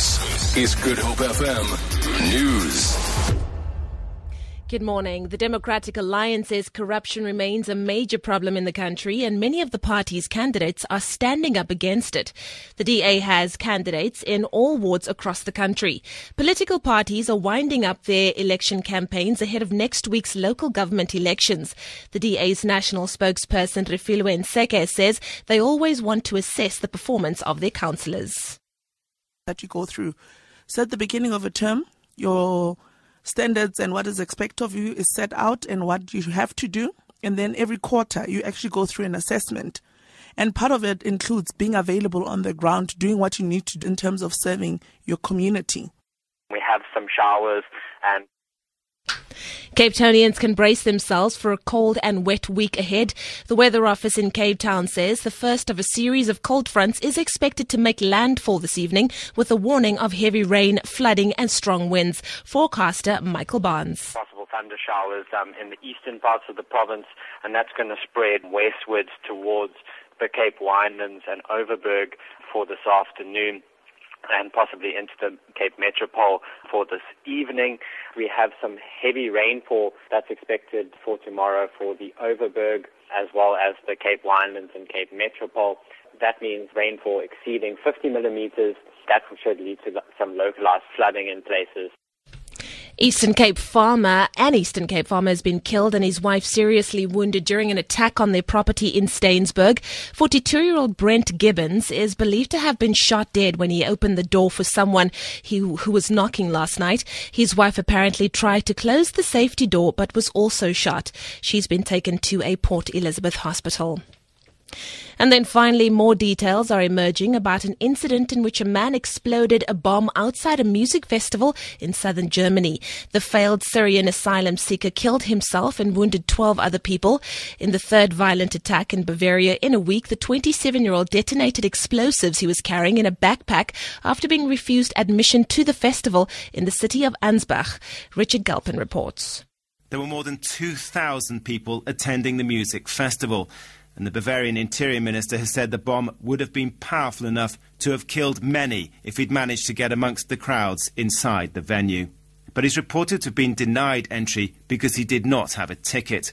This is Good Hope FM News. Good morning. The Democratic Alliance says corruption remains a major problem in the country and many of the party's candidates are standing up against it. The DA has candidates in all wards across the country. Political parties are winding up their election campaigns ahead of next week's local government elections. The DA's national spokesperson Refiloe Ntsekhe says they always want to assess the performance of their councillors. That you go through. So at the beginning of a term, your standards and what is expected of you is set out and what you have to do. And then every quarter, you actually go through an assessment. And part of it includes being available on the ground, doing what you need to do in terms of serving your community. We have some showers and Cape Townians can brace themselves for a cold and wet week ahead. The Weather Office in Cape Town says the first of a series of cold fronts is expected to make landfall this evening with a warning of heavy rain, flooding and strong winds. Forecaster Michael Barnes. Possible thunder showers um, in the eastern parts of the province and that's going to spread westwards towards the Cape Winelands and Overberg for this afternoon and possibly into the Cape Metropole for this evening. We have some heavy rainfall that's expected for tomorrow for the Overberg as well as the Cape Winelands and Cape Metropole. That means rainfall exceeding 50 millimeters. That should lead to some localized flooding in places. Eastern Cape farmer, an Eastern Cape farmer has been killed and his wife seriously wounded during an attack on their property in Steynsburg. 42-year-old Brent Gibbons is believed to have been shot dead when he opened the door for someone who, who was knocking last night. His wife apparently tried to close the safety door but was also shot. She's been taken to a Port Elizabeth hospital. And then finally, more details are emerging about an incident in which a man exploded a bomb outside a music festival in southern Germany. The failed Syrian asylum seeker killed himself and wounded 12 other people. In the third violent attack in Bavaria in a week, the 27 year old detonated explosives he was carrying in a backpack after being refused admission to the festival in the city of Ansbach. Richard Galpin reports. There were more than 2,000 people attending the music festival and the Bavarian Interior Minister has said the bomb would have been powerful enough to have killed many if he'd managed to get amongst the crowds inside the venue. But he's reported to have been denied entry because he did not have a ticket.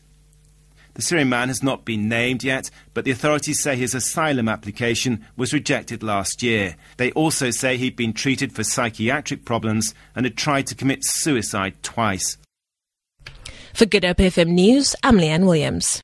The Syrian man has not been named yet, but the authorities say his asylum application was rejected last year. They also say he'd been treated for psychiatric problems and had tried to commit suicide twice. For Good Hope FM News, I'm Leanne Williams.